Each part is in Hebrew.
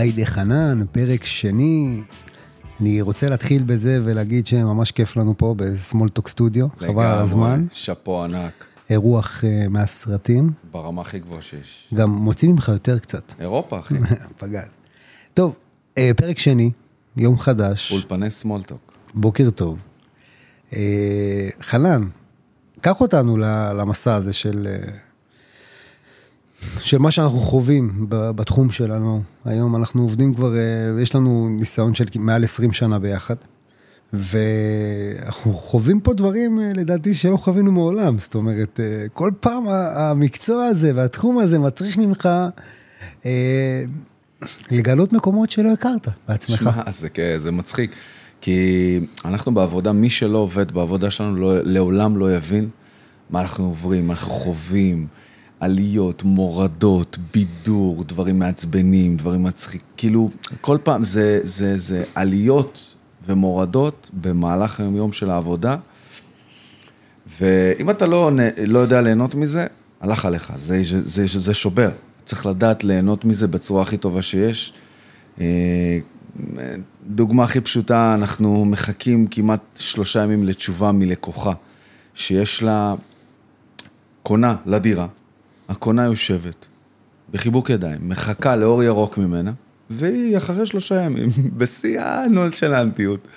היידה חנן, פרק שני. אני רוצה להתחיל בזה ולהגיד שממש כיף לנו פה בסמולטוק סטודיו, חבל על הזמן. שאפו ענק, אירוח uh, מהסרטים, ברמה הכי גבוהה שיש. גם מוצאים ממך יותר קצת. אירופה, אחי. פגז. טוב, uh, פרק שני, יום חדש, אולפני סמולטוק. בוקר טוב. Uh, חנן, קח אותנו למסע הזה של, uh, של מה שאנחנו חווים בתחום שלנו. היום אנחנו עובדים כבר, uh, יש לנו ניסיון של מעל 20 שנה ביחד. ואנחנו חווים פה דברים, uh, לדעתי, שלא חווינו מעולם. זאת אומרת, uh, כל פעם המקצוע הזה והתחום הזה מצריך ממך uh, לגלות מקומות שלא הכרת בעצמך. שמע, זה, זה מצחיק. כי אנחנו בעבודה, מי שלא עובד בעבודה שלנו לא, לעולם לא יבין מה אנחנו עוברים, מה אנחנו חווים, עליות, מורדות, בידור, דברים מעצבנים, דברים מצחיקים. כאילו, כל פעם זה, זה, זה עליות ומורדות במהלך היום-יום של העבודה. ואם אתה לא, לא יודע ליהנות מזה, הלך עליך, זה, זה, זה, זה שובר. צריך לדעת ליהנות מזה בצורה הכי טובה שיש. אה, דוגמה הכי פשוטה, אנחנו מחכים כמעט שלושה ימים לתשובה מלקוחה, שיש לה קונה לדירה, הקונה יושבת בחיבוק ידיים, מחכה לאור ירוק ממנה, והיא אחרי שלושה ימים, בשיא הנונשלנטיות,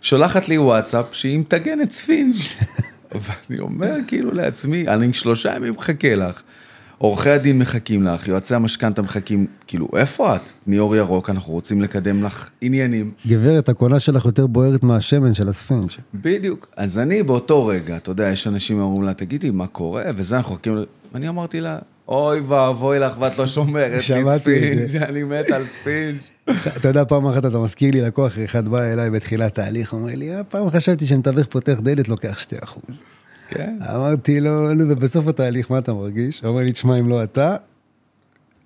שולחת לי וואטסאפ שהיא מטגנת ספינג'. ואני אומר כאילו לעצמי, אני שלושה ימים מחכה לך. עורכי הדין מחכים לך, יועצי המשכנתה מחכים, כאילו, איפה את? תני אור ירוק, אנחנו רוצים לקדם לך עניינים. גברת, הקונה שלך יותר בוערת מהשמן של הספינג'. בדיוק. אז אני באותו רגע, אתה יודע, יש אנשים שאומרים לה, תגידי, מה קורה? וזה, אנחנו מחכים, ואני אמרתי לה, אוי ואבוי לך, ואת לא שומרת לי. ספינג', אני מת על ספינג'. אתה יודע, פעם אחת אתה מזכיר לי לקוח אחד בא אליי בתחילת תהליך, אומר לי, "אה, פעם חשבתי שמתווך פותח דלת לוקח 2 אחוז. כן. אמרתי לו, נו, ובסוף התהליך, מה אתה מרגיש? הוא אומר לי, תשמע, אם לא אתה,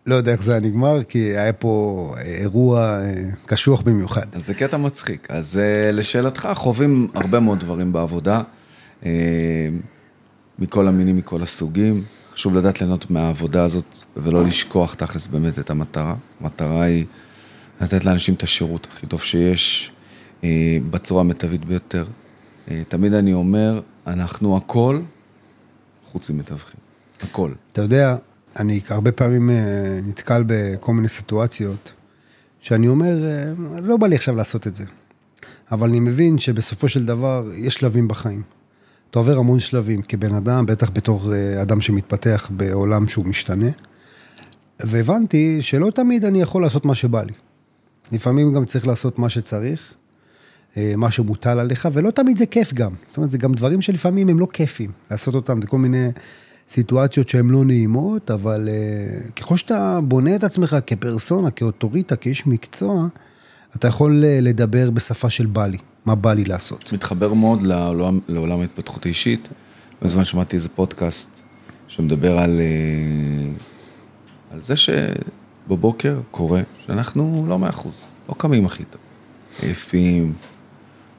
לא יודע איך זה היה נגמר, כי היה פה אה, אירוע אה, קשוח במיוחד. זה קטע מצחיק. אז לשאלתך, חווים הרבה מאוד דברים בעבודה, מכל המינים, מכל הסוגים. חשוב לדעת ליהנות מהעבודה הזאת, ולא לשכוח תכלס באמת את המטרה. המטרה היא לתת לאנשים את השירות הכי טוב שיש, אה, בצורה המיטבית ביותר. אה, תמיד אני אומר, אנחנו הכל חוץ ממתווכים. הכל. אתה יודע, אני הרבה פעמים אה, נתקל בכל מיני סיטואציות, שאני אומר, אה, לא בא לי עכשיו לעשות את זה. אבל אני מבין שבסופו של דבר יש שלבים בחיים. אתה עובר המון שלבים כבן אדם, בטח בתור אה, אדם שמתפתח בעולם שהוא משתנה. והבנתי שלא תמיד אני יכול לעשות מה שבא לי. לפעמים גם צריך לעשות מה שצריך, אה, מה שמוטל עליך, ולא תמיד זה כיף גם. זאת אומרת, זה גם דברים שלפעמים הם לא כיפים לעשות אותם, זה כל מיני סיטואציות שהן לא נעימות, אבל אה, ככל שאתה בונה את עצמך כפרסונה, כאוטוריטה, כאיש מקצוע, אתה יכול אה, לדבר בשפה של בא לי, מה בא לי לעשות. מתחבר מאוד לעולם, לעולם ההתפתחות האישית. בזמן שמעתי איזה פודקאסט שמדבר על, אה, על זה שבבוקר קורה שאנחנו לא מאה אחוז, לא קמים הכי טוב. עייפים,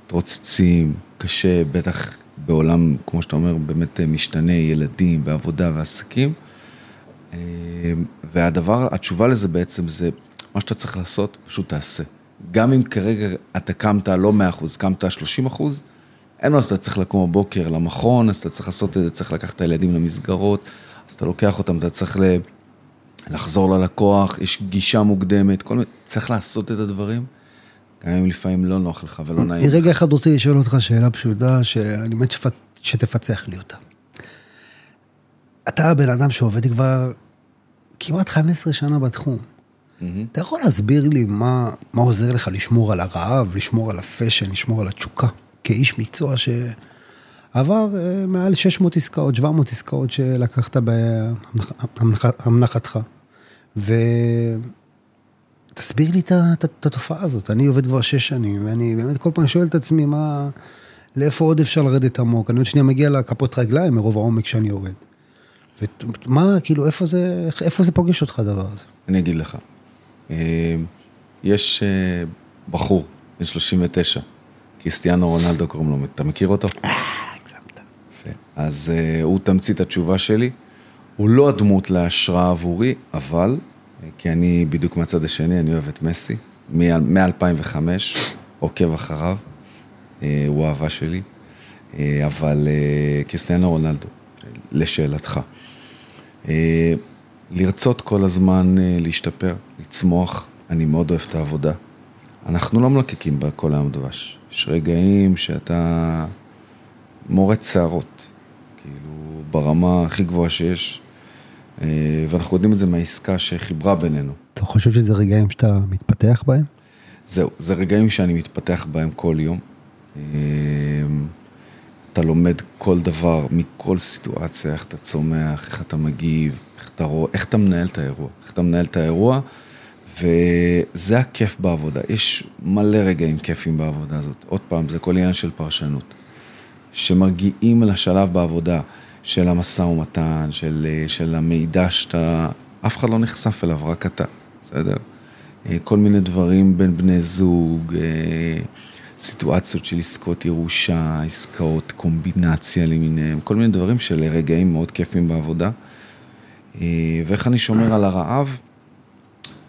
מתרוצצים, קשה, בטח בעולם, כמו שאתה אומר, באמת משתנה, ילדים ועבודה ועסקים. אה, והדבר, התשובה לזה בעצם זה, מה שאתה צריך לעשות, פשוט תעשה. גם אם כרגע אתה קמת לא 100%, קמת 30%, אין מה לעשות, אתה צריך לקום בבוקר למכון, אז אתה צריך לעשות את זה, צריך לקחת את הילדים למסגרות, אז אתה לוקח אותם, אתה צריך ל... לחזור ללקוח, יש גישה מוקדמת, כל מיני, צריך לעשות את הדברים, גם אם לפעמים לא נוח לך ולא נעים. אני רגע אחד רוצה לשאול אותך שאלה פשוטה, שאני מת שתפצח לי אותה. אתה בן אדם שעובד כבר כמעט 15 שנה בתחום. אתה יכול להסביר לי מה, מה עוזר לך לשמור על הרעב, לשמור על הפשן, לשמור על התשוקה, כאיש מקצוע שעבר אה, מעל 600 עסקאות, 700 עסקאות שלקחת בהמנחתך. ותסביר לי את ה- את ה- את התופעה הזאת. אני עובד כבר שש שנים, ואני באמת כל פעם שואל את עצמי מה... לאיפה עוד אפשר לרדת עמוק? אני עוד שנייה מגיע לכפות רגליים מרוב העומק שאני יורד. ומה, כאילו, איפה זה, איפה זה פוגש אותך הדבר הזה? אני אגיד לך. אה, יש אה, בחור, בן 39, קריסטיאנו רונלדו קוראים לו, אתה מכיר אותו? אה, הגזמת. אז uh, הוא תמצית התשובה שלי. הוא לא הדמות להשראה עבורי, אבל כי אני בדיוק מהצד השני, אני אוהב את מסי. מ-2005, עוקב אחריו, אה, הוא אהבה שלי. אה, אבל אה, קריסטיאנו רונלדו, לשאלתך. לרצות כל הזמן להשתפר, לצמוח, אני מאוד אוהב את העבודה. אנחנו לא מלקקים בכל היום דבש. יש רגעים שאתה מורט שערות, כאילו, ברמה הכי גבוהה שיש, ואנחנו יודעים את זה מהעסקה שחיברה בינינו. אתה חושב שזה רגעים שאתה מתפתח בהם? זהו, זה רגעים שאני מתפתח בהם כל יום. אתה לומד כל דבר, מכל סיטואציה, איך אתה צומח, איך אתה מגיב, אתה, רוא, איך אתה מנהל את האירוע. איך אתה מנהל את האירוע, וזה הכיף בעבודה. יש מלא רגעים כיפים בעבודה הזאת. עוד פעם, זה כל עניין של פרשנות. שמגיעים לשלב בעבודה של המשא ומתן, של, של המידע שאתה, אף אחד לא נחשף אליו, רק אתה, בסדר? כל מיני דברים בין בני זוג, סיטואציות של עסקות ירושה, עסקאות קומבינציה למיניהם, כל מיני דברים של רגעים מאוד כיפים בעבודה. אה, ואיך אני שומר על הרעב?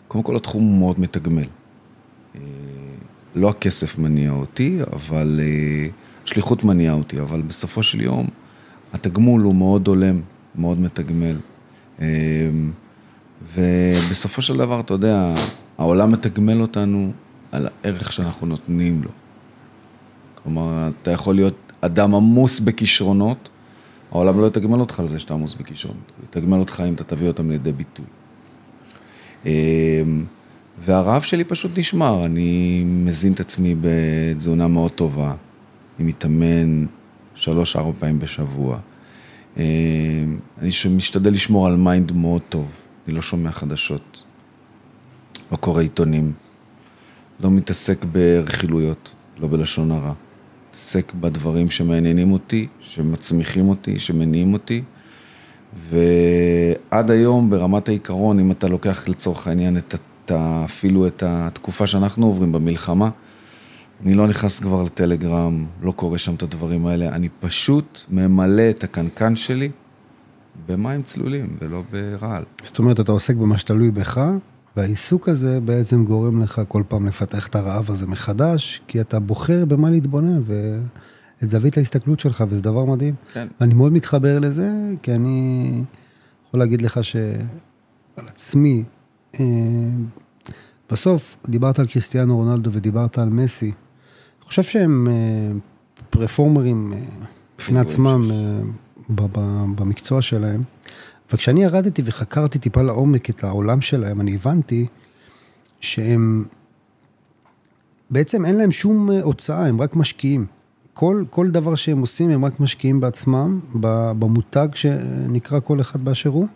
קודם כל התחום הוא מאוד מתגמל. אה, לא הכסף מניע אותי, אבל אה, שליחות מניעה אותי, אבל בסופו של יום התגמול הוא מאוד הולם, מאוד מתגמל. ובסופו של דבר, אתה יודע, העולם מתגמל אותנו על הערך שאנחנו נותנים לו. כלומר, אתה יכול להיות אדם עמוס בכישרונות, העולם לא יתגמל אותך על זה שאתה עמוס הוא יתגמל אותך אם אתה תביא אותם לידי ביטוי. אמ, והרעב שלי פשוט נשמר, אני מזין את עצמי בתזונה מאוד טובה, אני מתאמן שלוש-ארבע פעמים בשבוע. אמ, אני משתדל לשמור על mind מאוד טוב, אני לא שומע חדשות, לא קורא עיתונים, לא מתעסק ברכילויות, לא בלשון הרע. מתעסק בדברים שמעניינים אותי, שמצמיחים אותי, שמניעים אותי. ועד היום, ברמת העיקרון, אם אתה לוקח לצורך העניין את, את, אפילו את התקופה שאנחנו עוברים במלחמה, אני לא נכנס כבר לטלגרם, לא קורא שם את הדברים האלה, אני פשוט ממלא את הקנקן שלי במים צלולים ולא ברעל. זאת אומרת, אתה עוסק במה שתלוי בך, והעיסוק הזה בעצם גורם לך כל פעם לפתח את הרעב הזה מחדש, כי אתה בוחר במה להתבונן ואת זווית ההסתכלות שלך, וזה דבר מדהים. כן. ואני מאוד מתחבר לזה, כי אני יכול להגיד לך שעל עצמי, אה, בסוף דיברת על קריסטיאנו רונלדו ודיברת על מסי. אני חושב שהם אה, פרפורמרים אה, בפני עצמם במקצוע שלהם. וכשאני ירדתי וחקרתי טיפה לעומק את העולם שלהם, אני הבנתי שהם, בעצם אין להם שום אה, הוצאה, הם רק משקיעים. כל, כל דבר שהם עושים, הם רק משקיעים בעצמם, במותג שנקרא כל אחד באשר הוא.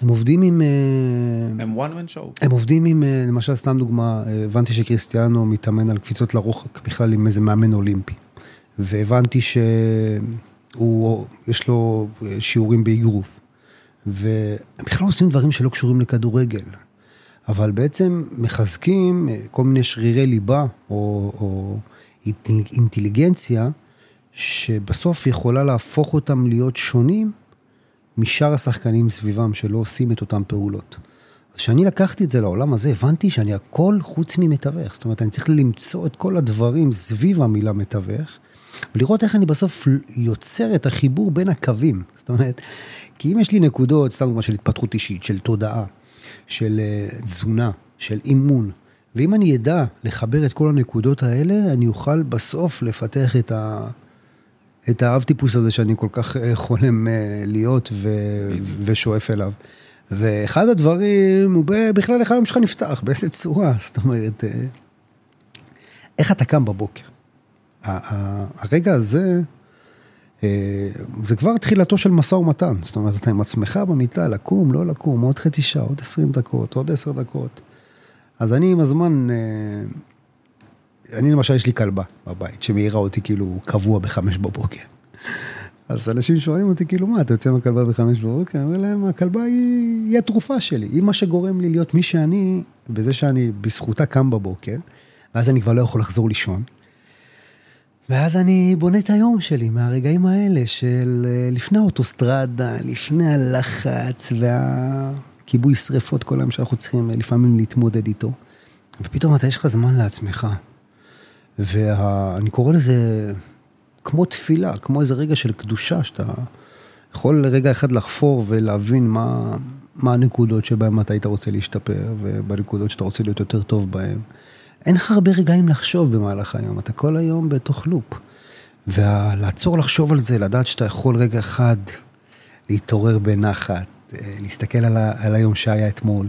הם עובדים עם... אה, הם one man show. הם עובדים עם, אה, למשל, סתם דוגמה, הבנתי שקריסטיאנו מתאמן על קפיצות לרוחק, בכלל עם איזה מאמן אולימפי. והבנתי שהוא, יש לו שיעורים באגרוף. והם בכלל עושים דברים שלא קשורים לכדורגל, אבל בעצם מחזקים אה, כל מיני שרירי ליבה או, או אינטליגנציה, שבסוף יכולה להפוך אותם להיות שונים משאר השחקנים סביבם שלא עושים את אותן פעולות. אז כשאני לקחתי את זה לעולם הזה, הבנתי שאני הכל חוץ ממתווך. זאת אומרת, אני צריך למצוא את כל הדברים סביב המילה מתווך, ולראות איך אני בסוף יוצר את החיבור בין הקווים. זאת אומרת, כי אם יש לי נקודות, סתם דוגמה של התפתחות אישית, של תודעה, של uh, תזונה, של אימון, ואם אני אדע לחבר את כל הנקודות האלה, אני אוכל בסוף לפתח את, ה... את האב טיפוס הזה שאני כל כך אה, חולם uh, להיות ו... ושואף אליו. ואחד הדברים הוא בכלל איך היום שלך נפתח, באיזה צורה, זאת אומרת, איך אתה קם בבוקר. הרגע הזה, אה, זה כבר תחילתו של משא ומתן, זאת אומרת, אתה עם עצמך במיטה, לקום, לא לקום, עוד חצי שעה, עוד עשרים דקות, עוד עשר דקות. אז אני עם הזמן, אה, אני למשל, יש לי כלבה בבית, שמעירה אותי כאילו קבוע בחמש בבוקר. אז אנשים שואלים אותי, כאילו, מה, אתה יוצא עם הכלבה בחמש בבוקר? אני אומר להם, הכלבה היא, היא התרופה שלי, היא מה שגורם לי להיות מי שאני, בזה שאני בזכותה קם בבוקר, ואז אני כבר לא יכול לחזור לישון. ואז אני בונה את היום שלי מהרגעים האלה של אה, לפני האוטוסטרדה, לפני הלחץ וה... כיבוי שרפות כל היום שאנחנו צריכים אה, לפעמים להתמודד איתו. ופתאום אתה, יש לך זמן לעצמך. ואני קורא לזה כמו תפילה, כמו איזה רגע של קדושה, שאתה יכול לרגע אחד לחפור ולהבין מה, מה הנקודות שבהן אתה היית רוצה להשתפר, ובנקודות שאתה רוצה להיות יותר טוב בהן. אין לך הרבה רגעים לחשוב במהלך היום, אתה כל היום בתוך לופ. ולעצור לחשוב על זה, לדעת שאתה יכול רגע אחד להתעורר בנחת, אה, להסתכל על, ה, על היום שהיה אתמול,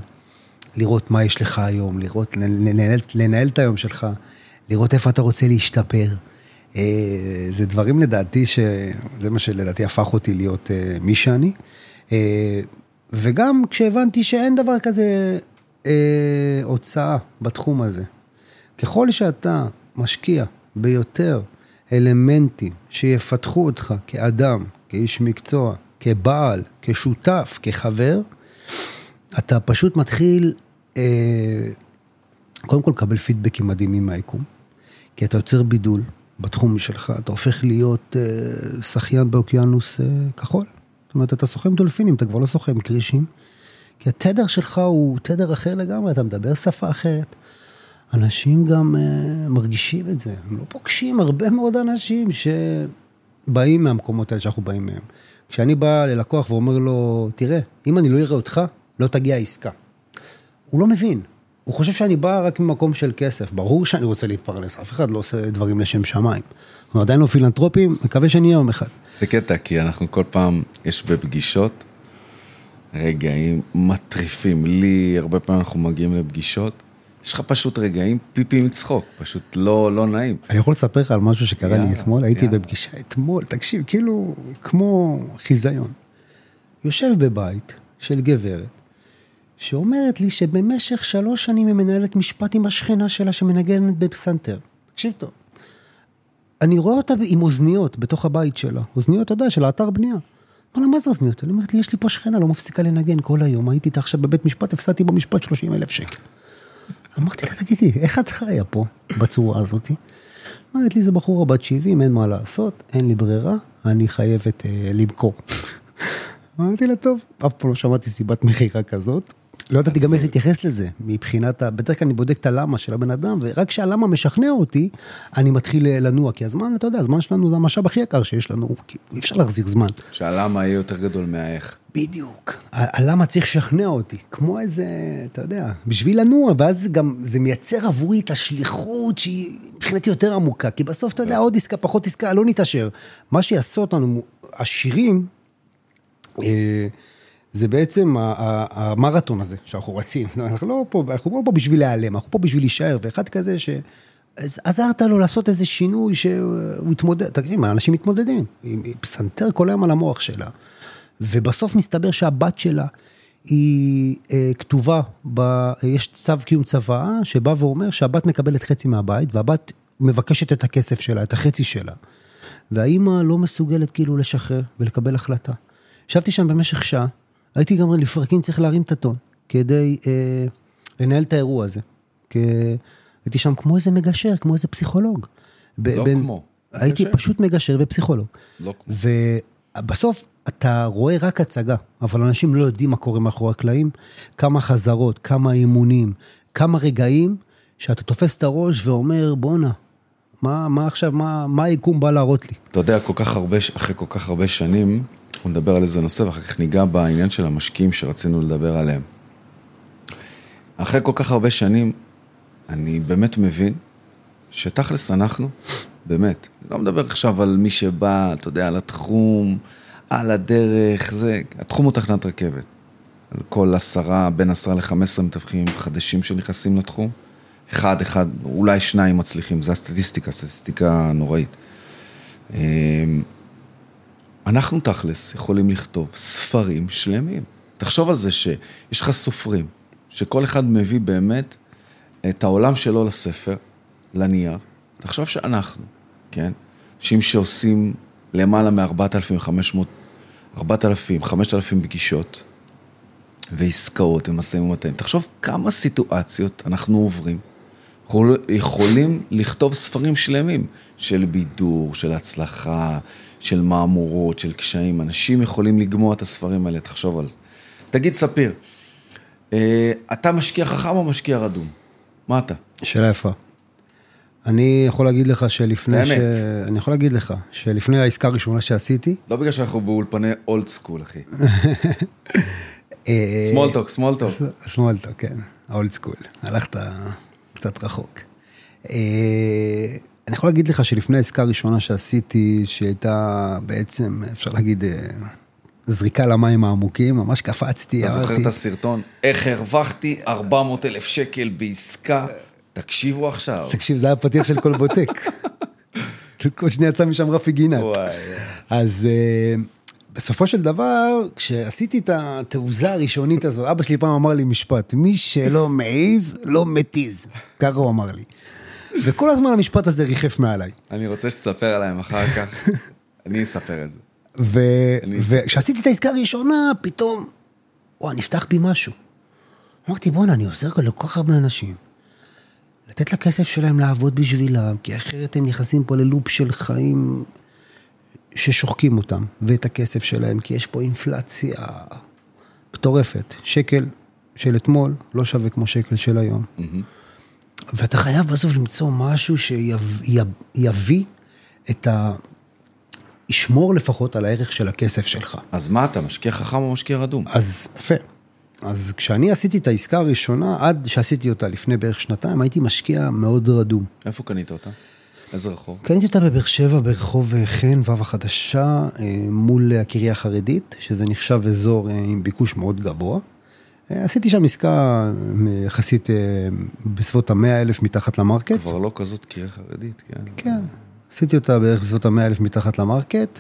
לראות מה יש לך היום, לראות, לנהל, לנהל את היום שלך, לראות איפה אתה רוצה להשתפר. אה, זה דברים לדעתי, שזה מה שלדעתי הפך אותי להיות אה, מי שאני. וגם כשהבנתי שאין דבר כזה הוצאה בתחום הזה. ככל שאתה משקיע ביותר אלמנטים שיפתחו אותך כאדם, כאיש מקצוע, כבעל, כשותף, כחבר, אתה פשוט מתחיל, אה, קודם כל לקבל פידבקים מדהימים מהיקום, כי אתה יוצר בידול בתחום שלך, אתה הופך להיות אה, שחיין באוקיינוס אה, כחול. זאת אומרת, אתה סוחם דולפינים, אתה כבר לא סוחם קרישים, כי התדר שלך הוא תדר אחר לגמרי, אתה מדבר שפה אחרת. אנשים גם uh, מרגישים את זה. הם לא פוגשים הרבה מאוד אנשים שבאים מהמקומות האלה שאנחנו באים מהם. כשאני בא ללקוח ואומר לו, תראה, אם אני לא אראה אותך, לא תגיע עסקה. הוא לא מבין. הוא חושב שאני בא רק ממקום של כסף. ברור שאני רוצה להתפרנס, אף אחד לא עושה דברים לשם שמיים. אנחנו עדיין לא פילנטרופים, מקווה שנהיה יום אחד. זה קטע, כי אנחנו כל פעם, יש בפגישות רגעים מטריפים. לי, הרבה פעמים אנחנו מגיעים לפגישות, יש לך פשוט רגעים פיפי מצחוק, פשוט לא, לא נעים. אני יכול לספר לך על משהו שקרה לי אתמול, הייתי בפגישה אתמול, תקשיב, כאילו, כמו חיזיון. יושב בבית של גברת, שאומרת לי שבמשך שלוש שנים היא מנהלת משפט עם השכנה שלה שמנגנת בפסנתר. תקשיב טוב. אני רואה אותה עם אוזניות בתוך הבית שלה, אוזניות, אתה יודע, של האתר בנייה. אמר לה, מה זה אוזניות? אני אומרת לי, יש לי פה שכנה, לא מפסיקה לנגן כל היום, הייתי איתה עכשיו בבית משפט, הפסדתי במשפט 30 אלף שקל. אמרתי לה, תגידי, איך את חיה פה בצורה הזאת? אמרת לי, זה בחורה בת 70, אין מה לעשות, אין לי ברירה, אני חייבת אה, למכור. אמרתי לה, טוב, אף פעם לא שמעתי סיבת מכירה כזאת. לא ידעתי גם איך להתייחס לזה, מבחינת, ה... בדרך כלל אני בודק את הלמה של הבן אדם, ורק כשהלמה משכנע אותי, אני מתחיל אה, לנוע, כי הזמן, אתה יודע, הזמן שלנו זה המשאב הכי יקר שיש לנו, אי אפשר להחזיר זמן. שהלמה יהיה יותר גדול מהאיך. בדיוק. הלמה צריך לשכנע אותי, כמו איזה, אתה יודע, בשביל לנוע, ואז גם זה מייצר עבורי את השליחות שהיא מבחינתי יותר עמוקה, כי בסוף, אתה יודע, עוד עסקה, פחות עסקה, לא נתעשר. מה שיעשה אותנו השירים, אה, זה בעצם המרתון הזה שאנחנו רצים. אנחנו לא פה, אנחנו לא פה בשביל להיעלם, אנחנו פה בשביל להישאר, ואחד כזה ש... עזרת לו לעשות איזה שינוי שהוא התמודד, תקשיב, אנשים מתמודדים, עם פסנתר כל היום על המוח שלה. ובסוף מסתבר שהבת שלה היא אה, כתובה, ב, יש צו קיום צוואה שבא ואומר שהבת מקבלת חצי מהבית, והבת מבקשת את הכסף שלה, את החצי שלה. והאימא לא מסוגלת כאילו לשחרר ולקבל החלטה. ישבתי שם במשך שעה, הייתי גם לפרקים צריך להרים את הטון, כדי אה, לנהל את האירוע הזה. כי הייתי שם כמו איזה מגשר, כמו איזה פסיכולוג. לא בין, כמו. הייתי מגשר? פשוט מגשר ופסיכולוג. לא כמו. ובסוף אתה רואה רק הצגה, אבל אנשים לא יודעים מה קורה מאחורי הקלעים, כמה חזרות, כמה אימונים, כמה רגעים שאתה תופס את הראש ואומר, בואנה, מה, מה עכשיו, מה, מה היקום בא להראות לי? אתה יודע, כל כך הרבה, אחרי כל כך הרבה שנים, אנחנו נדבר על איזה נושא ואחר כך ניגע בעניין של המשקיעים שרצינו לדבר עליהם. אחרי כל כך הרבה שנים, אני באמת מבין שתכלס אנחנו, באמת, לא מדבר עכשיו על מי שבא, אתה יודע, על התחום, על הדרך, זה, התחום הוא תחנת רכבת. על כל עשרה, בין עשרה לחמש עשרה מתווכים חדשים שנכנסים לתחום, אחד, אחד, אולי שניים מצליחים, זה הסטטיסטיקה, סטטיסטיקה נוראית. אנחנו תכלס יכולים לכתוב ספרים שלמים. תחשוב על זה שיש לך סופרים, שכל אחד מביא באמת את העולם שלו לספר, לנייר. תחשוב שאנחנו, כן? אנשים שעושים למעלה מ-4,500, 4,000, 5,000 פגישות ועסקאות ומשאים ומתנים. תחשוב כמה סיטואציות אנחנו עוברים. יכולים לכתוב ספרים שלמים של בידור, של הצלחה, של מהמורות, של קשיים. אנשים יכולים לגמוע את הספרים האלה, תחשוב על זה. תגיד, ספיר, אה, אתה משקיע חכם או משקיע רדום? מה אתה? שאלה יפה. אני יכול להגיד לך שלפני באמת. ש... אני יכול להגיד לך שלפני העסקה הראשונה שעשיתי, לא בגלל שאנחנו באולפני old school, אחי. אה, small talk, small talk. small talk, כן, ה old school, הלכת קצת רחוק. אני יכול להגיד לך שלפני העסקה הראשונה שעשיתי, שהייתה בעצם, אפשר להגיד, אה, זריקה למים העמוקים, ממש קפצתי, אתה זוכר את הסרטון? איך הרווחתי 400 אלף שקל בעסקה? תקשיבו עכשיו. תקשיב, זה היה פתיח של קולבוטק. כל שניה יצא משם רפי גינת. אז אה, בסופו של דבר, כשעשיתי את התעוזה הראשונית הזו, אבא שלי פעם אמר לי משפט, מי שלא מעז, לא מתיז. ככה הוא אמר לי. וכל הזמן המשפט הזה ריחף מעליי. אני רוצה שתספר עליהם אחר כך. אני אספר את זה. וכשעשיתי את העסקה הראשונה, פתאום, וואי, נפתח בי משהו. אמרתי, בואנה, אני עוזר לכל כך הרבה אנשים. לתת לכסף שלהם לעבוד בשבילם, כי אחרת הם נכנסים פה ללופ של חיים ששוחקים אותם, ואת הכסף שלהם, כי יש פה אינפלציה מטורפת. שקל של אתמול לא שווה כמו שקל של היום. ואתה חייב בסוף למצוא משהו שיביא את ה... ישמור לפחות על הערך של הכסף שלך. אז מה אתה, משקיע חכם או משקיע רדום? אז יפה. אז כשאני עשיתי את העסקה הראשונה, עד שעשיתי אותה לפני בערך שנתיים, הייתי משקיע מאוד רדום. איפה קנית אותה? איזה רחוב? קניתי אותה בבאר שבע, ברחוב אה, חן, ו' החדשה, אה, מול הקריה החרדית, שזה נחשב אזור אה, עם ביקוש מאוד גבוה. אה, עשיתי שם עסקה אה, יחסית אה, בסביבות המאה אלף מתחת למרקט. כבר לא כזאת קריה חרדית, כן. כן, עשיתי אותה בערך בסביבות המאה אלף מתחת למרקט,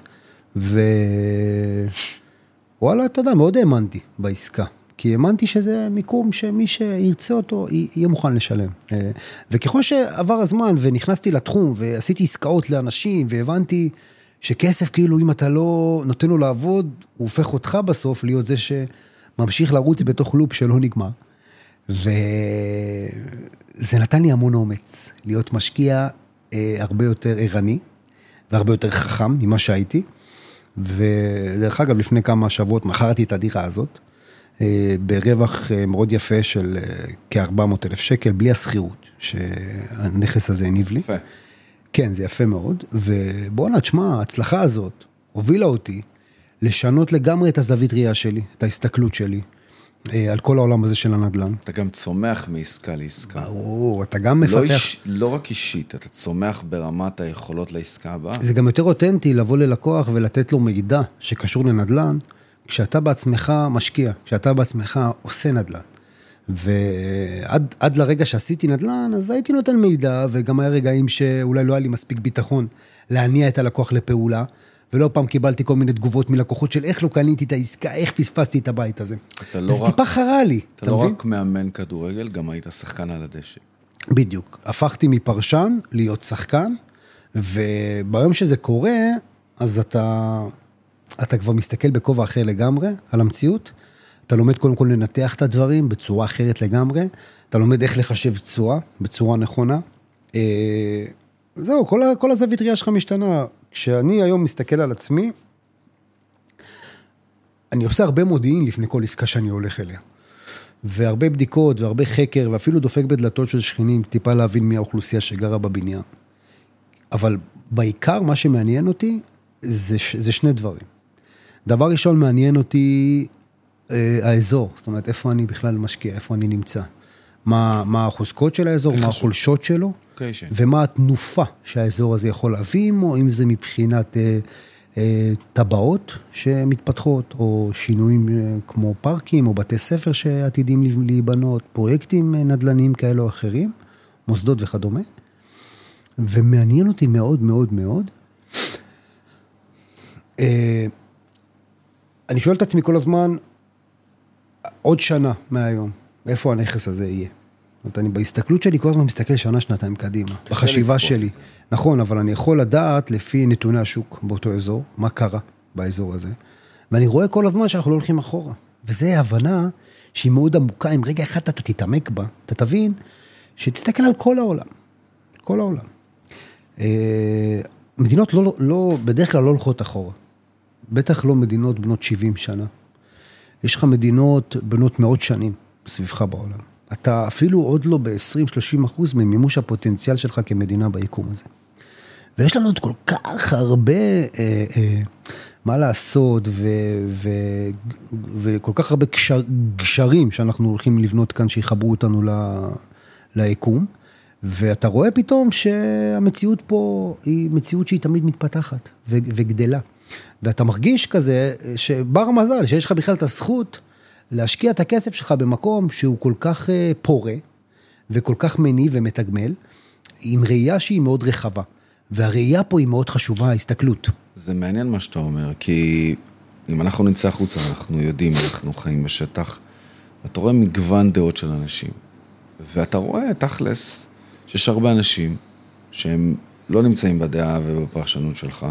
ווואלה, אתה יודע, מאוד האמנתי בעסקה. כי האמנתי שזה מיקום שמי שירצה אותו, יהיה מוכן לשלם. וככל שעבר הזמן ונכנסתי לתחום ועשיתי עסקאות לאנשים והבנתי שכסף, כאילו, אם אתה לא נותן לו לעבוד, הוא הופך אותך בסוף להיות זה שממשיך לרוץ בתוך לופ שלא נגמר. וזה נתן לי המון אומץ להיות משקיע אה, הרבה יותר ערני והרבה יותר חכם ממה שהייתי. ודרך אגב, לפני כמה שבועות מכרתי את הדירה הזאת, אה, ברווח אה, מאוד יפה של אה, כ-400 אלף שקל, בלי השכירות שהנכס הזה הניב לי. יפה. כן, זה יפה מאוד, ובואנה, תשמע, ההצלחה הזאת הובילה אותי לשנות לגמרי את הזווית ראייה שלי, את ההסתכלות שלי, אה, על כל העולם הזה של הנדל"ן. אתה גם צומח מעסקה לעסקה. ברור, אתה גם לא, מפתח... איש, לא רק אישית, אתה צומח ברמת היכולות לעסקה הבאה. זה גם יותר אותנטי לבוא ללקוח ולתת לו מידע שקשור לנדל"ן, כשאתה בעצמך משקיע, כשאתה בעצמך עושה נדל"ן. ועד עד לרגע שעשיתי נדל"ן, אז הייתי נותן מידע, וגם היה רגעים שאולי לא היה לי מספיק ביטחון להניע את הלקוח לפעולה, ולא פעם קיבלתי כל מיני תגובות מלקוחות של איך לא קניתי את העסקה, איך פספסתי את הבית הזה. אתה לא רק- טיפה חרה לי, אתה אתה לא מבין? רק מאמן כדורגל, גם היית שחקן על הדשא. בדיוק. הפכתי מפרשן להיות שחקן, וביום שזה קורה, אז אתה, אתה כבר מסתכל בכובע אחר לגמרי על המציאות. אתה לומד קודם כל לנתח את הדברים בצורה אחרת לגמרי. אתה לומד איך לחשב תשואה בצורה נכונה. אה, זהו, כל, כל הזווית ראייה שלך משתנה. כשאני היום מסתכל על עצמי, אני עושה הרבה מודיעין לפני כל עסקה שאני הולך אליה. והרבה בדיקות והרבה חקר, ואפילו דופק בדלתות של שכנים, טיפה להבין מי האוכלוסייה שגרה בבניין. אבל בעיקר מה שמעניין אותי זה, זה שני דברים. דבר ראשון, מעניין אותי אה, האזור, זאת אומרת, איפה אני בכלל משקיע, איפה אני נמצא. מה, מה החוזקות של האזור, מה. החולשות שלו, אוקיי, ש- ומה התנופה שהאזור הזה יכול להביא עמו, אם זה מבחינת אה, אה, טבעות שמתפתחות, או שינויים אה, כמו פארקים, או בתי ספר שעתידים להיבנות, פרויקטים אה, נדל"ניים כאלה או אחרים, מוסדות וכדומה. ומעניין אותי מאוד מאוד מאוד. אה, אני שואל את עצמי כל הזמן, עוד שנה מהיום, איפה הנכס הזה יהיה? זאת אומרת, אני בהסתכלות שלי כל הזמן מסתכל שנה, שנתיים קדימה, בחשיבה שלי. נכון, אבל אני יכול לדעת לפי נתוני השוק באותו אזור, מה קרה באזור הזה, ואני רואה כל הזמן שאנחנו לא הולכים אחורה. וזו הבנה שהיא מאוד עמוקה, אם רגע אחד אתה תתעמק בה, אתה תבין שתסתכל על כל העולם, כל העולם. אה, מדינות לא, לא, בדרך כלל לא הולכות אחורה. בטח לא מדינות בנות 70 שנה. יש לך מדינות בנות מאות שנים, סביבך בעולם. אתה אפילו עוד לא ב-20-30 אחוז ממימוש הפוטנציאל שלך כמדינה ביקום הזה. ויש לנו עוד כל כך הרבה אה, אה, מה לעשות, ו, ו, וכל כך הרבה גשר, גשרים שאנחנו הולכים לבנות כאן, שיחברו אותנו ל, ליקום. ואתה רואה פתאום שהמציאות פה היא מציאות שהיא תמיד מתפתחת ו, וגדלה. ואתה מרגיש כזה, שבר מזל, שיש לך בכלל את הזכות להשקיע את הכסף שלך במקום שהוא כל כך אה, פורה וכל כך מניב ומתגמל, עם ראייה שהיא מאוד רחבה. והראייה פה היא מאוד חשובה, ההסתכלות. זה מעניין מה שאתה אומר, כי אם אנחנו נצא החוצה, אנחנו יודעים, אנחנו חיים בשטח, אתה רואה מגוון דעות של אנשים. ואתה רואה, תכלס, שיש הרבה אנשים שהם לא נמצאים בדעה ובפרשנות שלך,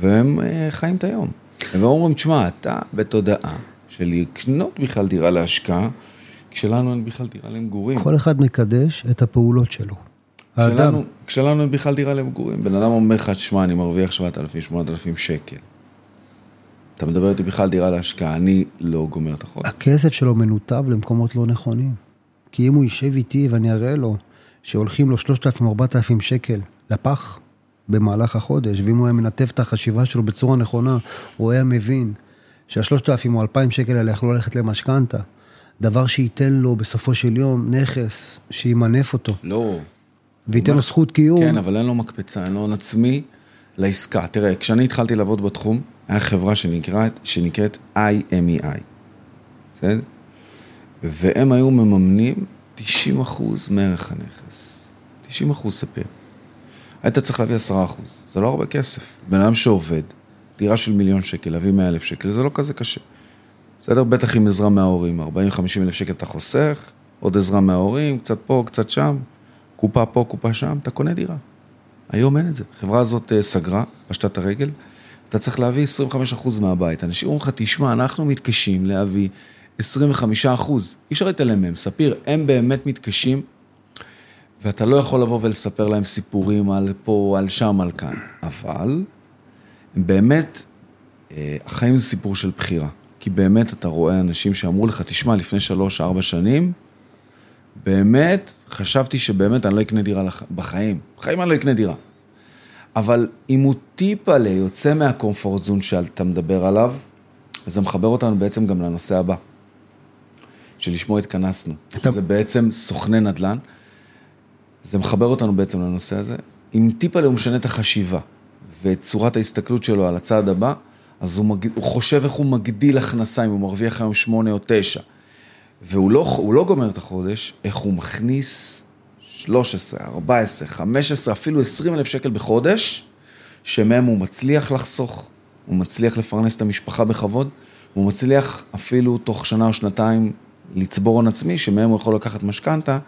והם אה, חיים את היום. והם אומרים, תשמע, אתה בתודעה של לקנות בכלל דירה להשקעה, כשלנו אין בכלל דירה למגורים. כל אחד מקדש את הפעולות שלו. כשלנו, כשלנו אין בכלל דירה למגורים. בן אדם אומר לך, תשמע, אני מרוויח 7,000, 8,000 שקל. אתה מדבר איתי בכלל דירה להשקעה, אני לא גומר את החודש. הכסף שלו מנותב למקומות לא נכונים. כי אם הוא יישב איתי ואני אראה לו שהולכים לו 3,000-4,000 שקל לפח במהלך החודש, ואם הוא היה מנתב את החשיבה שלו בצורה נכונה, הוא היה מבין שה-3,000 או 2,000 שקל האלה יכלו ללכת למשכנתה. דבר שייתן לו בסופו של יום נכס שימנף אותו. לא. וייתן לו זכות קיום. כן, אבל אין לו מקפצה, אין לו הון עצמי לעסקה. תראה, כשאני התחלתי לעבוד בתחום, היה חברה שנקראת, שנקראת IMEI, בסדר? והם היו מממנים 90 אחוז מערך הנכס. 90 אחוז ספר. היית צריך להביא 10 אחוז, זה לא הרבה כסף. בן אדם שעובד, דירה של מיליון שקל, להביא 100 אלף שקל, זה לא כזה קשה. בסדר? בטח עם עזרה מההורים, 40-50 אלף שקל אתה חוסך, עוד עזרה מההורים, קצת פה, קצת שם, קופה פה, קופה שם, אתה קונה דירה. היום אין את זה. החברה הזאת אה, סגרה, פשטה את הרגל, אתה צריך להביא 25% מהבית. אנשים אומרים לך, תשמע, אנחנו מתקשים להביא 25 אחוז. אי אפשר להתעלם מהם. ספיר, הם באמת מתקשים, ואתה לא יכול לבוא ולספר להם סיפורים על פה, על שם, על כאן. אבל, באמת, אה, החיים זה סיפור של בחירה. כי באמת אתה רואה אנשים שאמרו לך, תשמע, לפני שלוש, ארבע שנים, באמת, חשבתי שבאמת אני לא אקנה דירה לח... בחיים. בחיים אני לא אקנה דירה. אבל אם הוא טיפה יוצא מהקומפורט זון שאתה מדבר עליו, זה מחבר אותנו בעצם גם לנושא הבא. שלשמו התכנסנו. אתה... זה בעצם סוכני נדל"ן. זה מחבר אותנו בעצם לנושא הזה. אם טיפה הוא משנה את החשיבה ואת צורת ההסתכלות שלו על הצעד הבא, אז הוא, מג... הוא חושב איך הוא מגדיל הכנסה, אם הוא מרוויח היום שמונה או תשע. והוא לא, לא גומר את החודש, איך הוא מכניס 13, 14, 15, אפילו 20 אלף שקל בחודש, שמהם הוא מצליח לחסוך, הוא מצליח לפרנס את המשפחה בכבוד, הוא מצליח אפילו תוך שנה או שנתיים לצבור הון עצמי, שמהם הוא יכול לקחת משכנתה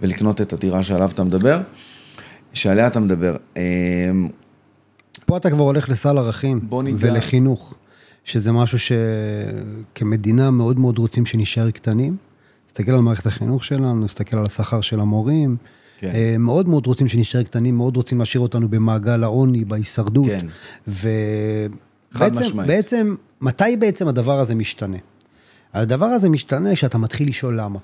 ולקנות את הדירה שעליו אתה מדבר, שעליה אתה מדבר. פה אתה כבר הולך לסל ערכים ולחינוך, שזה משהו שכמדינה מאוד מאוד רוצים שנשאר קטנים. נסתכל על מערכת החינוך שלנו, נסתכל על השכר של המורים. כן. אה, מאוד מאוד רוצים שנשאר קטנים, מאוד רוצים להשאיר אותנו במעגל העוני, בהישרדות. כן. ובעצם, בעצם, מתי בעצם הדבר הזה משתנה? הדבר הזה משתנה כשאתה מתחיל לשאול למה.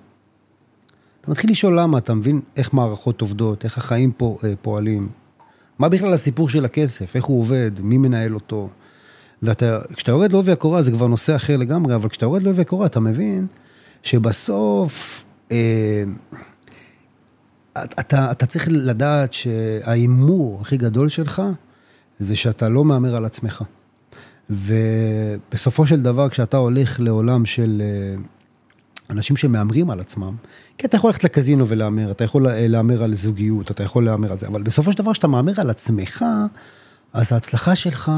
אתה מתחיל לשאול למה, אתה מבין איך מערכות עובדות, איך החיים פה אה, פועלים. מה בכלל הסיפור של הכסף, איך הוא עובד, מי מנהל אותו. וכשאתה יורד לעובי הקורה זה כבר נושא אחר לגמרי, אבל כשאתה יורד לעובי הקורה אתה מבין שבסוף אה, אתה, אתה צריך לדעת שההימור הכי גדול שלך זה שאתה לא מהמר על עצמך. ובסופו של דבר, כשאתה הולך לעולם של אה, אנשים שמהמרים על עצמם, כי אתה יכול ללכת לקזינו ולהמר, אתה יכול להמר על זוגיות, אתה יכול להמר על זה, אבל בסופו של דבר, כשאתה מהמר על עצמך, אז ההצלחה שלך,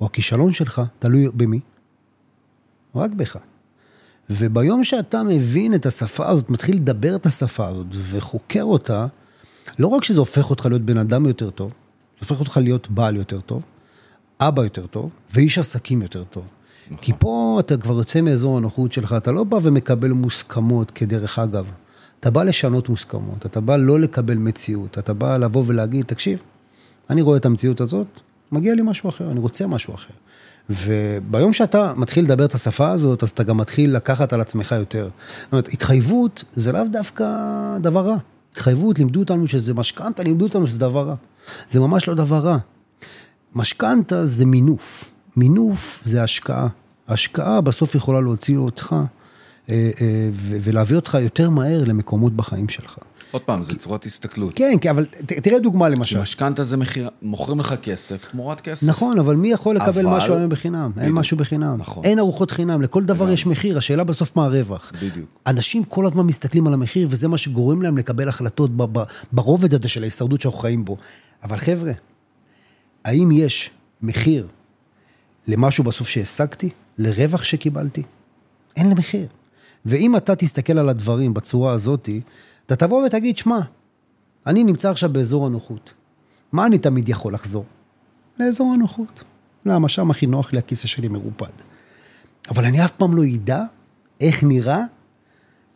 או הכישלון שלך, תלוי במי? רק בך. וביום שאתה מבין את השפה הזאת, מתחיל לדבר את השפה הזאת וחוקר אותה, לא רק שזה הופך אותך להיות בן אדם יותר טוב, זה הופך אותך להיות בעל יותר טוב, אבא יותר טוב ואיש עסקים יותר טוב. נכון. כי פה אתה כבר יוצא מאזור הנוחות שלך, אתה לא בא ומקבל מוסכמות כדרך אגב. אתה בא לשנות מוסכמות, אתה בא לא לקבל מציאות, אתה בא לבוא ולהגיד, תקשיב, אני רואה את המציאות הזאת, מגיע לי משהו אחר, אני רוצה משהו אחר. וביום שאתה מתחיל לדבר את השפה הזאת, אז אתה גם מתחיל לקחת על עצמך יותר. זאת אומרת, התחייבות זה לאו דווקא דבר רע. התחייבות, לימדו אותנו שזה משכנתה, לימדו אותנו שזה דבר רע. זה ממש לא דבר רע. משכנתה זה מינוף. מינוף זה השקעה. השקעה בסוף יכולה להוציא אותך אה, אה, ולהביא אותך יותר מהר למקומות בחיים שלך. עוד פעם, זה צורת הסתכלות. כן, כן, אבל תראה דוגמה למשל. משכנתה זה מחיר, מוכרים לך כסף תמורת כסף. נכון, אבל מי יכול לקבל אבל... משהו היום בחינם? בדיוק. אין משהו בחינם. נכון. אין ארוחות חינם, לכל דבר יש מחיר, השאלה בסוף מה הרווח. בדיוק. אנשים כל הזמן מסתכלים על המחיר, וזה מה שגורם להם לקבל החלטות ברובד הזה של ההישרדות שאנחנו חיים בו. אבל חבר'ה, האם יש מחיר למשהו בסוף שהשגתי? לרווח שקיבלתי? אין למחיר. ואם אתה תסתכל על הדברים בצורה הזאתי, אתה תבוא ותגיד, שמע, אני נמצא עכשיו באזור הנוחות. מה אני תמיד יכול לחזור? לאזור הנוחות. למה? שם הכי נוח לי, הכיסא שלי מרופד. אבל אני אף פעם לא אדע איך נראה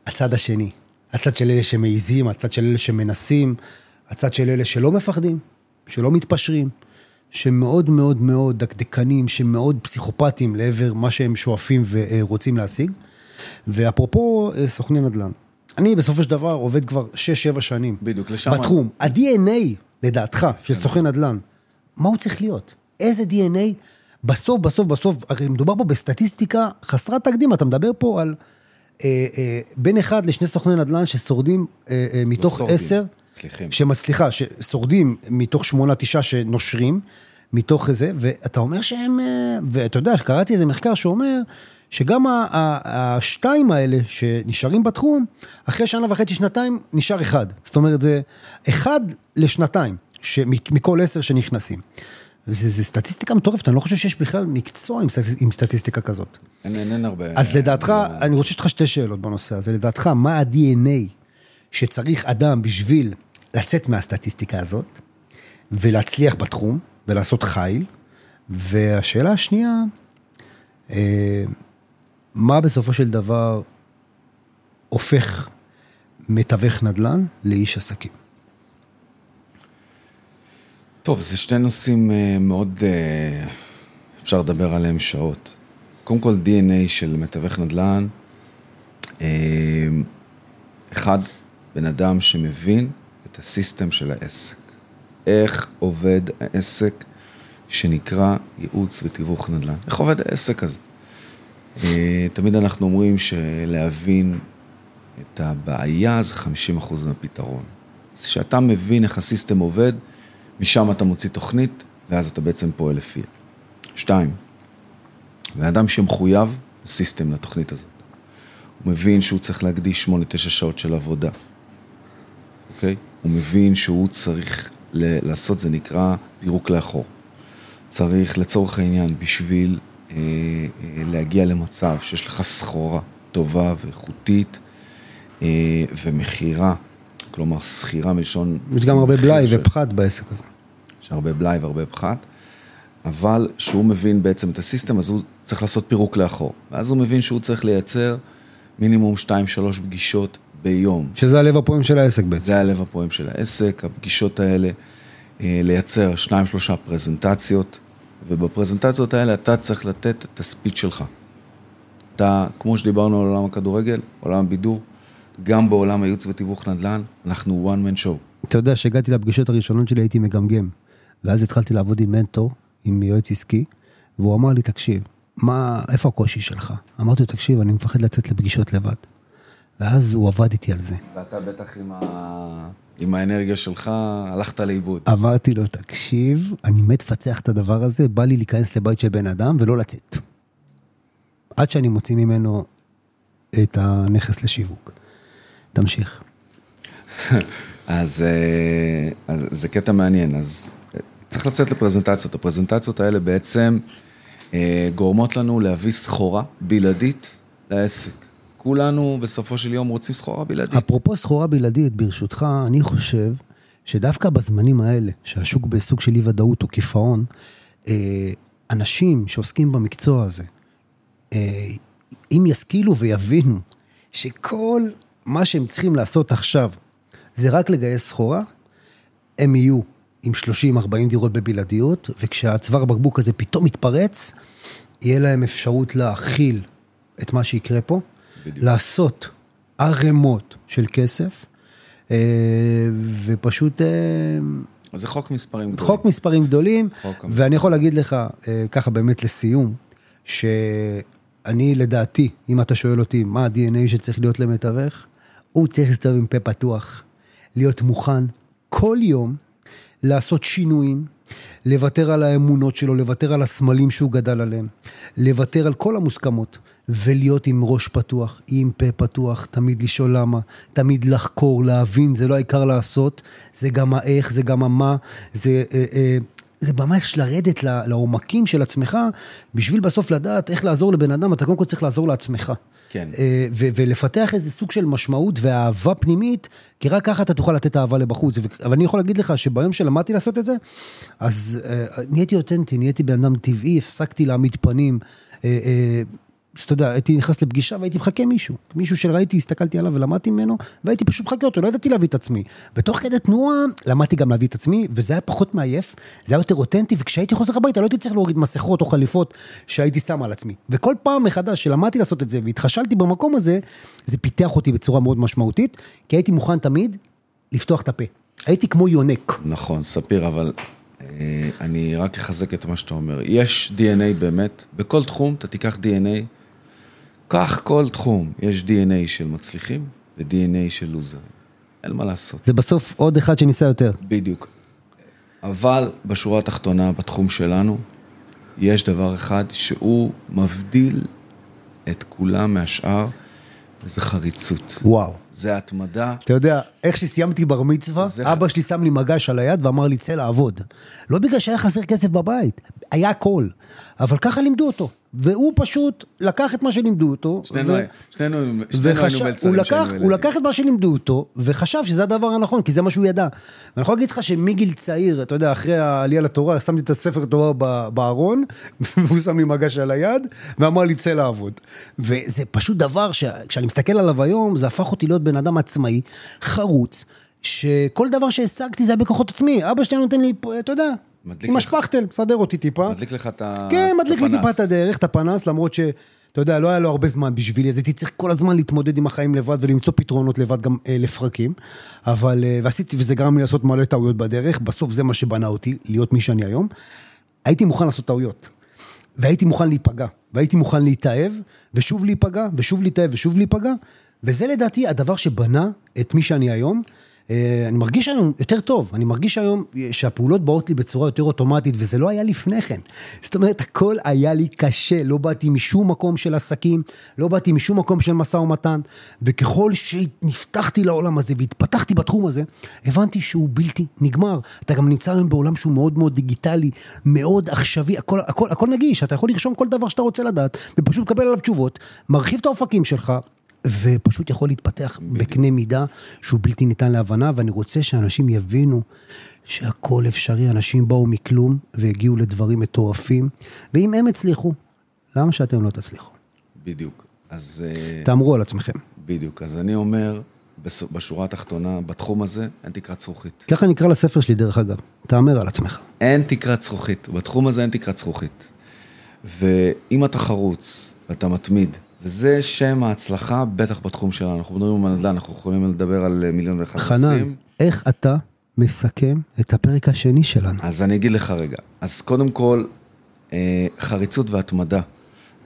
הצד השני. הצד של אלה שמעיזים, הצד של אלה שמנסים, הצד של אלה שלא מפחדים, שלא מתפשרים, שמאוד מאוד מאוד דקדקנים, שמאוד פסיכופטים לעבר מה שהם שואפים ורוצים להשיג. ואפרופו אה, סוכני נדל"ן, אני בסופו של דבר עובד כבר 6-7 שנים. בדיוק, לשם... בתחום. ה-DNA, לדעתך, של כן. סוכן נדל"ן, מה הוא צריך להיות? איזה DNA? בסוף, בסוף, בסוף, הרי מדובר פה בסטטיסטיקה חסרת תקדים, אתה מדבר פה על אה, אה, בין אחד לשני סוכני נדל"ן ששורדים אה, אה, מתוך לא עשר, סליחה. סליחה, ששורדים מתוך שמונה, תשעה שנושרים, מתוך זה, ואתה אומר שהם, אה, ואתה יודע, קראתי איזה מחקר שאומר שגם השתיים האלה שנשארים בתחום, אחרי שנה וחצי, שנתיים, נשאר אחד. זאת אומרת, זה אחד לשנתיים, מכל עשר שנכנסים. זה, זה סטטיסטיקה מטורפת, אני לא חושב שיש בכלל מקצוע עם, עם סטטיסטיקה כזאת. אין, אין, אין הרבה. אז לדעתך, לא... אני רוצה לשאול אותך שתי שאלות בנושא הזה. לדעתך, מה ה-DNA שצריך אדם בשביל לצאת מהסטטיסטיקה הזאת, ולהצליח בתחום, ולעשות חיל? והשאלה השנייה, אה, מה בסופו של דבר הופך מתווך נדל"ן לאיש עסקים? טוב, זה שני נושאים אה, מאוד, אה, אפשר לדבר עליהם שעות. קודם כל, DNA של מתווך נדל"ן, אחד, בן אדם שמבין את הסיסטם של העסק. איך עובד העסק שנקרא ייעוץ ותיווך נדל"ן. איך עובד העסק הזה? אה, תמיד אנחנו אומרים שלהבין את הבעיה זה 50% מהפתרון. אז כשאתה מבין איך הסיסטם עובד, משם אתה מוציא תוכנית, ואז אתה בעצם פועל לפיה. שתיים, בן אדם שמחויב לסיסטם, לתוכנית הזאת. הוא מבין שהוא צריך להקדיש 8-9 שעות של עבודה, אוקיי? הוא מבין שהוא צריך לעשות, זה נקרא פירוק לאחור. צריך לצורך העניין, בשביל אה, אה, להגיע למצב שיש לך סחורה טובה ואיכותית אה, ומכירה, כלומר שכירה מלשון... יש גם הרבה בלאי ש... ופחת בעסק הזה. יש הרבה בלאי והרבה פחת, אבל שהוא מבין בעצם את הסיסטם, אז הוא צריך לעשות פירוק לאחור. ואז הוא מבין שהוא צריך לייצר מינימום 2-3 פגישות ביום. שזה הלב הפועם של העסק בעצם. זה הלב הפועם של העסק, הפגישות האלה, לייצר 2-3 פרזנטציות. ובפרזנטציות האלה אתה צריך לתת את הספיץ' שלך. אתה, כמו שדיברנו על עולם הכדורגל, עולם הבידור, גם בעולם הייעוץ ותיווך נדל"ן, אנחנו one man show. אתה יודע, כשהגעתי לפגישות הראשונות שלי הייתי מגמגם, ואז התחלתי לעבוד עם מנטור, עם יועץ עסקי, והוא אמר לי, תקשיב, מה, איפה הקושי שלך? אמרתי לו, תקשיב, אני מפחד לצאת לפגישות לבד. ואז הוא עבד איתי על זה. ואתה בטח עם ה... עם האנרגיה שלך, הלכת לאיבוד. אמרתי לו, תקשיב, אני מת לפצח את הדבר הזה, בא לי להיכנס לבית של בן אדם ולא לצאת. עד שאני מוציא ממנו את הנכס לשיווק. תמשיך. אז, אה, אז זה קטע מעניין, אז אה, צריך לצאת לפרזנטציות. הפרזנטציות האלה בעצם אה, גורמות לנו להביא סחורה בלעדית לעסק. כולנו בסופו של יום רוצים סחורה בלעדית. אפרופו סחורה בלעדית, ברשותך, אני חושב שדווקא בזמנים האלה, שהשוק בסוג של אי ודאות או קיפאון, אה, אנשים שעוסקים במקצוע הזה, אה, אם ישכילו ויבינו שכל מה שהם צריכים לעשות עכשיו זה רק לגייס סחורה, הם יהיו עם 30-40 דירות בבלעדיות, וכשהצוואר הבקבוק הזה פתאום מתפרץ, יהיה להם אפשרות להכיל את מה שיקרה פה, בדיוק. לעשות ערימות של כסף, אה, ופשוט אה, אז זה חוק מספרים גדולים. חוק מספרים גדולים, חוק המספרים. ואני יכול להגיד לך, אה, ככה באמת לסיום, שאני לדעתי, אם אתה שואל אותי מה ה-DNA שצריך להיות למתווך, הוא צריך להסתובב עם פה פתוח, להיות מוכן כל יום לעשות שינויים, לוותר על האמונות שלו, לוותר על הסמלים שהוא גדל עליהם, לוותר על כל המוסכמות, ולהיות עם ראש פתוח, עם פה פתוח, תמיד לשאול למה, תמיד לחקור, להבין, זה לא העיקר לעשות, זה גם האיך, זה גם המה, זה... אה, אה, זה ממש לרדת לעומקים של עצמך, בשביל בסוף לדעת איך לעזור לבן אדם, אתה קודם כל צריך לעזור לעצמך. כן. אה, ו- ולפתח איזה סוג של משמעות ואהבה פנימית, כי רק ככה אתה תוכל לתת אהבה לבחוץ. אבל אני יכול להגיד לך שביום שלמדתי לעשות את זה, אז אה, נהייתי אותנטי, נהייתי בן אדם טבעי, הפסקתי להעמיד פנים. אה, אז אתה יודע, הייתי נכנס לפגישה והייתי מחכה מישהו. מישהו שראיתי, הסתכלתי עליו ולמדתי ממנו, והייתי פשוט מחכה אותו, לא ידעתי להביא את עצמי. ותוך כדי תנועה, למדתי גם להביא את עצמי, וזה היה פחות מעייף, זה היה יותר אותנטי, וכשהייתי חוזר הביתה, לא הייתי צריך להוריד מסכות או חליפות שהייתי שם על עצמי. וכל פעם מחדש שלמדתי לעשות את זה והתחשלתי במקום הזה, זה פיתח אותי בצורה מאוד משמעותית, כי הייתי מוכן תמיד לפתוח את הפה. הייתי כמו יונק. נכון, ספיר, אבל אה, אני רק אחזק את מה שאתה אומר. יש DNA באמת, בכל תחום אתה תיקח DNA, קח כל תחום, יש DNA של מצליחים ו-DNA של לוזרים. אין מה לעשות. זה בסוף עוד אחד שניסה יותר. בדיוק. אבל בשורה התחתונה, בתחום שלנו, יש דבר אחד שהוא מבדיל את כולם מהשאר, וזה חריצות. וואו. זה התמדה. אתה יודע, איך שסיימתי בר מצווה, זה- אבא שלי שם לי מגש על היד ואמר לי, צא לעבוד. לא בגלל שהיה חסר כסף בבית, היה הכל. אבל ככה לימדו אותו. והוא פשוט לקח את מה שלימדו אותו. שנינו, ו- שנינו, שנינו וחשב, היינו מלצרים לקח, כשהיינו הוא ילדים. לקח את מה שלימדו אותו, וחשב שזה הדבר הנכון, כי זה מה שהוא ידע. ואני יכול להגיד לך שמגיל צעיר, אתה יודע, אחרי העלייה לתורה, שמתי את הספר תורה בארון, והוא שם לי מגש על היד, ואמר לי, צא לעבוד. וזה פשוט דבר שכשאני מסתכל עליו היום, זה הפך אותי להיות בן אדם עצמאי, חרוץ, שכל דבר שהשגתי זה היה בכוחות עצמי. אבא שלי נותן לי, אתה יודע, עם. השפכטל, מסדר אותי טיפה. מדליק לך את ה... כן, מדליק לי הפנס. טיפה את הדרך, את הפנס, למרות ש... אתה יודע, לא היה לו הרבה זמן בשבילי, אז הייתי צריך כל הזמן להתמודד עם החיים לבד ולמצוא פתרונות לבד גם אה, לפרקים. אבל, אה, ועשיתי, וזה גרם לי לעשות מלא טעויות בדרך, בסוף זה מה שבנה אותי, להיות מי שאני היום. הייתי מוכן לעשות טעויות. והייתי מוכן להיפגע, והייתי מוכן להתאהב, ושוב להיפגע, ושוב להתאהב, ושוב להיפגע, וזה לדעתי הדבר שבנה את מי שאני היום. אה, אני מרגיש היום יותר טוב, אני מרגיש היום שהפעולות באות לי בצורה יותר אוטומטית, וזה לא היה לפני כן. זאת אומרת, הכל היה לי קשה, לא באתי משום מקום של עסקים, לא באתי משום מקום של משא ומתן, וככל שנפתחתי לעולם הזה והתפתחתי בתחום הזה, הבנתי שהוא בלתי נגמר. אתה גם נמצא היום בעולם שהוא מאוד מאוד דיגיטלי, מאוד עכשווי, הכל, הכל, הכל נגיש, אתה יכול לרשום כל דבר שאתה רוצה לדעת, ופשוט לקבל עליו תשובות, מרחיב את האופקים שלך, ופשוט יכול להתפתח בקנה מידה שהוא בלתי ניתן להבנה, ואני רוצה שאנשים יבינו שהכל אפשרי, אנשים באו מכלום והגיעו לדברים מטורפים, ואם הם הצליחו, למה שאתם לא תצליחו? בדיוק. אז... אה, תאמרו על עצמכם. בדיוק. אז אני אומר, בשורה התחתונה, בתחום הזה, אין תקרת זכוכית. ככה נקרא לספר שלי דרך אגב, תאמר על עצמך. אין תקרת זכוכית. בתחום הזה אין תקרת זכוכית. ואם אתה חרוץ, ואתה מתמיד, וזה שם ההצלחה, בטח בתחום שלנו. אנחנו מדברים על נדל"ן, אנחנו יכולים לדבר על אה, מיליון ואחד חנן, נושאים. איך אתה מסכם את הפרק השני שלנו? אז אני אגיד לך רגע. אז קודם כל, אה, חריצות והתמדה.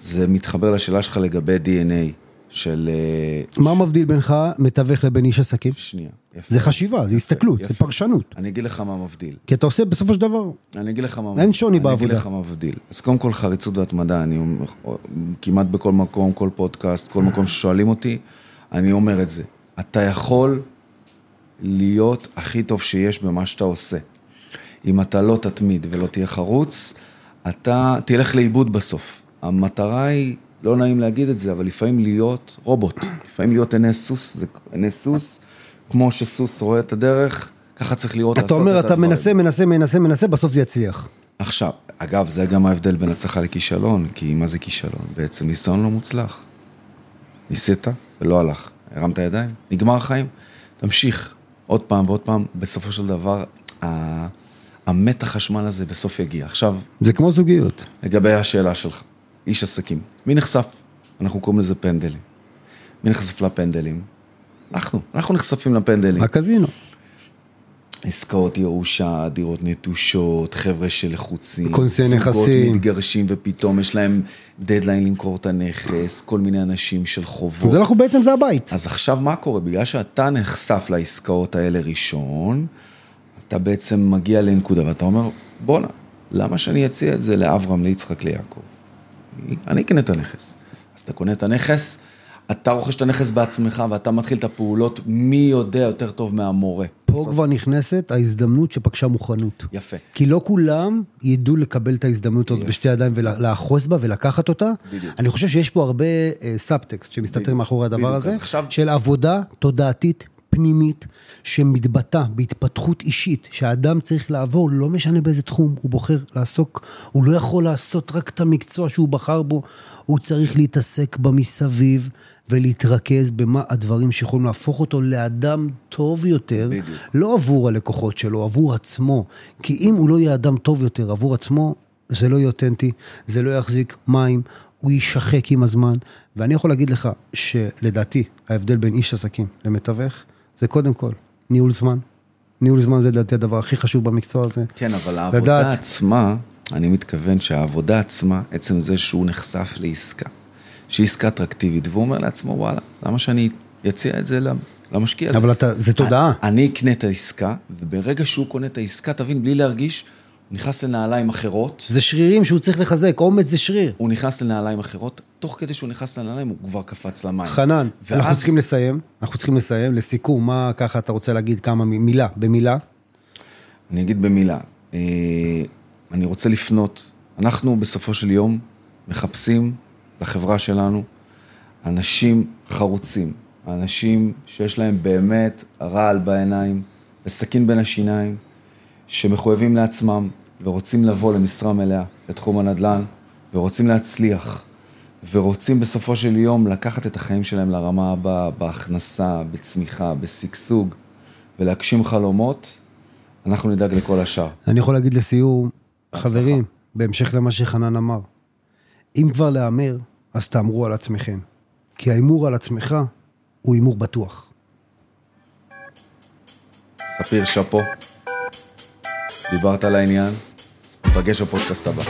זה מתחבר לשאלה שלך לגבי DNA של... אה, מה מבדיל בינך מתווך לבין איש עסקים? שנייה. יפה. זה חשיבה, זה הסתכלות, זה יפה. פרשנות. אני אגיד לך מה מבדיל. כי אתה עושה בסופו של דבר, אני אגיד לך מה... אין שוני אני בעבודה. אגיד לך מה מבדיל. אז קודם כל חריצות והתמדה, אני כמעט בכל מקום, כל פודקאסט, כל מקום ששואלים אותי, אני אומר את זה. אתה יכול להיות הכי טוב שיש במה שאתה עושה. אם אתה לא תתמיד ולא תהיה חרוץ, אתה תלך לאיבוד בסוף. המטרה היא, לא נעים להגיד את זה, אבל לפעמים להיות רובוט. לפעמים להיות עיני סוס, זה עיני סוס, כמו שסוס רואה את הדרך, ככה צריך לראות, אתה לעשות את אומר, הדברים. אתה מנסה, מנסה, מנסה, מנסה, בסוף זה יצליח. עכשיו, אגב, זה גם ההבדל בין הצלחה לכישלון, כי מה זה כישלון? בעצם ניסיון לא מוצלח. ניסית ולא הלך. הרמת ידיים, נגמר החיים, תמשיך עוד פעם ועוד פעם, בסופו של דבר, המתח חשמל הזה בסוף יגיע. עכשיו, זה כמו זוגיות. לגבי השאלה שלך, איש עסקים, מי נחשף? אנחנו קוראים לזה פנדלים. מי נחשף לפנדלים? אנחנו, אנחנו נחשפים לפנדלים. הקזינו. עסקאות ירושה, דירות נטושות, חבר'ה שלחוצים, כונסי זוגות נכסים. מתגרשים ופתאום יש להם דדליין למכור את הנכס, כל מיני אנשים של חובות. אז אנחנו בעצם, זה הבית. אז עכשיו מה קורה? בגלל שאתה נחשף לעסקאות האלה ראשון, אתה בעצם מגיע לנקודה ואתה אומר, בואנה, למה שאני אציע את זה לאברהם, ליצחק, ליעקב? אני אקנה את הנכס. אז אתה קונה את הנכס, אתה רוכש את הנכס בעצמך ואתה מתחיל את הפעולות, מי יודע יותר טוב מהמורה. פה כבר נכנסת ההזדמנות שפגשה מוכנות. יפה. כי לא כולם ידעו לקבל את ההזדמנות הזאת. בשתי ידיים ולאחוז בה ולקחת אותה. בדיוק. אני חושב שיש פה הרבה אה, סאבטקסט שמסתתר בדיוק. מאחורי הדבר בדיוק. הזה, עכשיו- של עבודה תודעתית. פנימית שמתבטא בהתפתחות אישית שהאדם צריך לעבור, לא משנה באיזה תחום הוא בוחר לעסוק, הוא לא יכול לעשות רק את המקצוע שהוא בחר בו, הוא צריך להתעסק במסביב ולהתרכז במה הדברים שיכולים להפוך אותו לאדם טוב יותר, בדיוק. לא עבור הלקוחות שלו, עבור עצמו. כי אם הוא לא יהיה אדם טוב יותר עבור עצמו, זה לא יהיה אותנטי, זה לא יחזיק מים, הוא יישחק עם הזמן. ואני יכול להגיד לך שלדעתי, ההבדל בין איש עסקים למתווך, זה קודם כל ניהול זמן. ניהול זמן זה לדעתי הדבר הכי חשוב במקצוע הזה. כן, אבל העבודה לדעת. עצמה, אני מתכוון שהעבודה עצמה, עצם זה שהוא נחשף לעסקה, שהיא עסקה אטרקטיבית, והוא אומר לעצמו, וואלה, למה שאני אציע את זה למשקיע הזה? אבל אתה, זה תודעה. אני, אני אקנה את העסקה, וברגע שהוא קונה את העסקה, תבין, בלי להרגיש, נכנס לנעליים אחרות, זה שרירים שהוא צריך לחזק, אומץ זה שריר. הוא נכנס לנעליים אחרות, תוך כדי שהוא נכנס לנעליים, הוא כבר קפץ למים. חנן, אנחנו ואז- צריכים לסיים, אנחנו צריכים לסיים. לסיכום, מה ככה אתה רוצה להגיד כמה מילה, במילה? אני אגיד במילה, אה, אני רוצה לפנות, אנחנו בסופו של יום מחפשים לחברה שלנו אנשים חרוצים, אנשים שיש להם באמת רעל בעיניים וסכין בין השיניים, שמחויבים לעצמם ורוצים לבוא למשרה מלאה בתחום הנדל"ן ורוצים להצליח ורוצים בסופו של יום לקחת את החיים שלהם לרמה הבאה בהכנסה, בצמיחה, בשגשוג ולהגשים חלומות, אנחנו נדאג לכל השאר. אני יכול להגיד לסיום, חברים, בהמשך למה שחנן אמר, אם כבר להמר, אז תאמרו על עצמכם. כי ההימור על עצמך הוא הימור בטוח. ספיר שאפו, דיברת על העניין, ניפגש בפודקאסט הבא.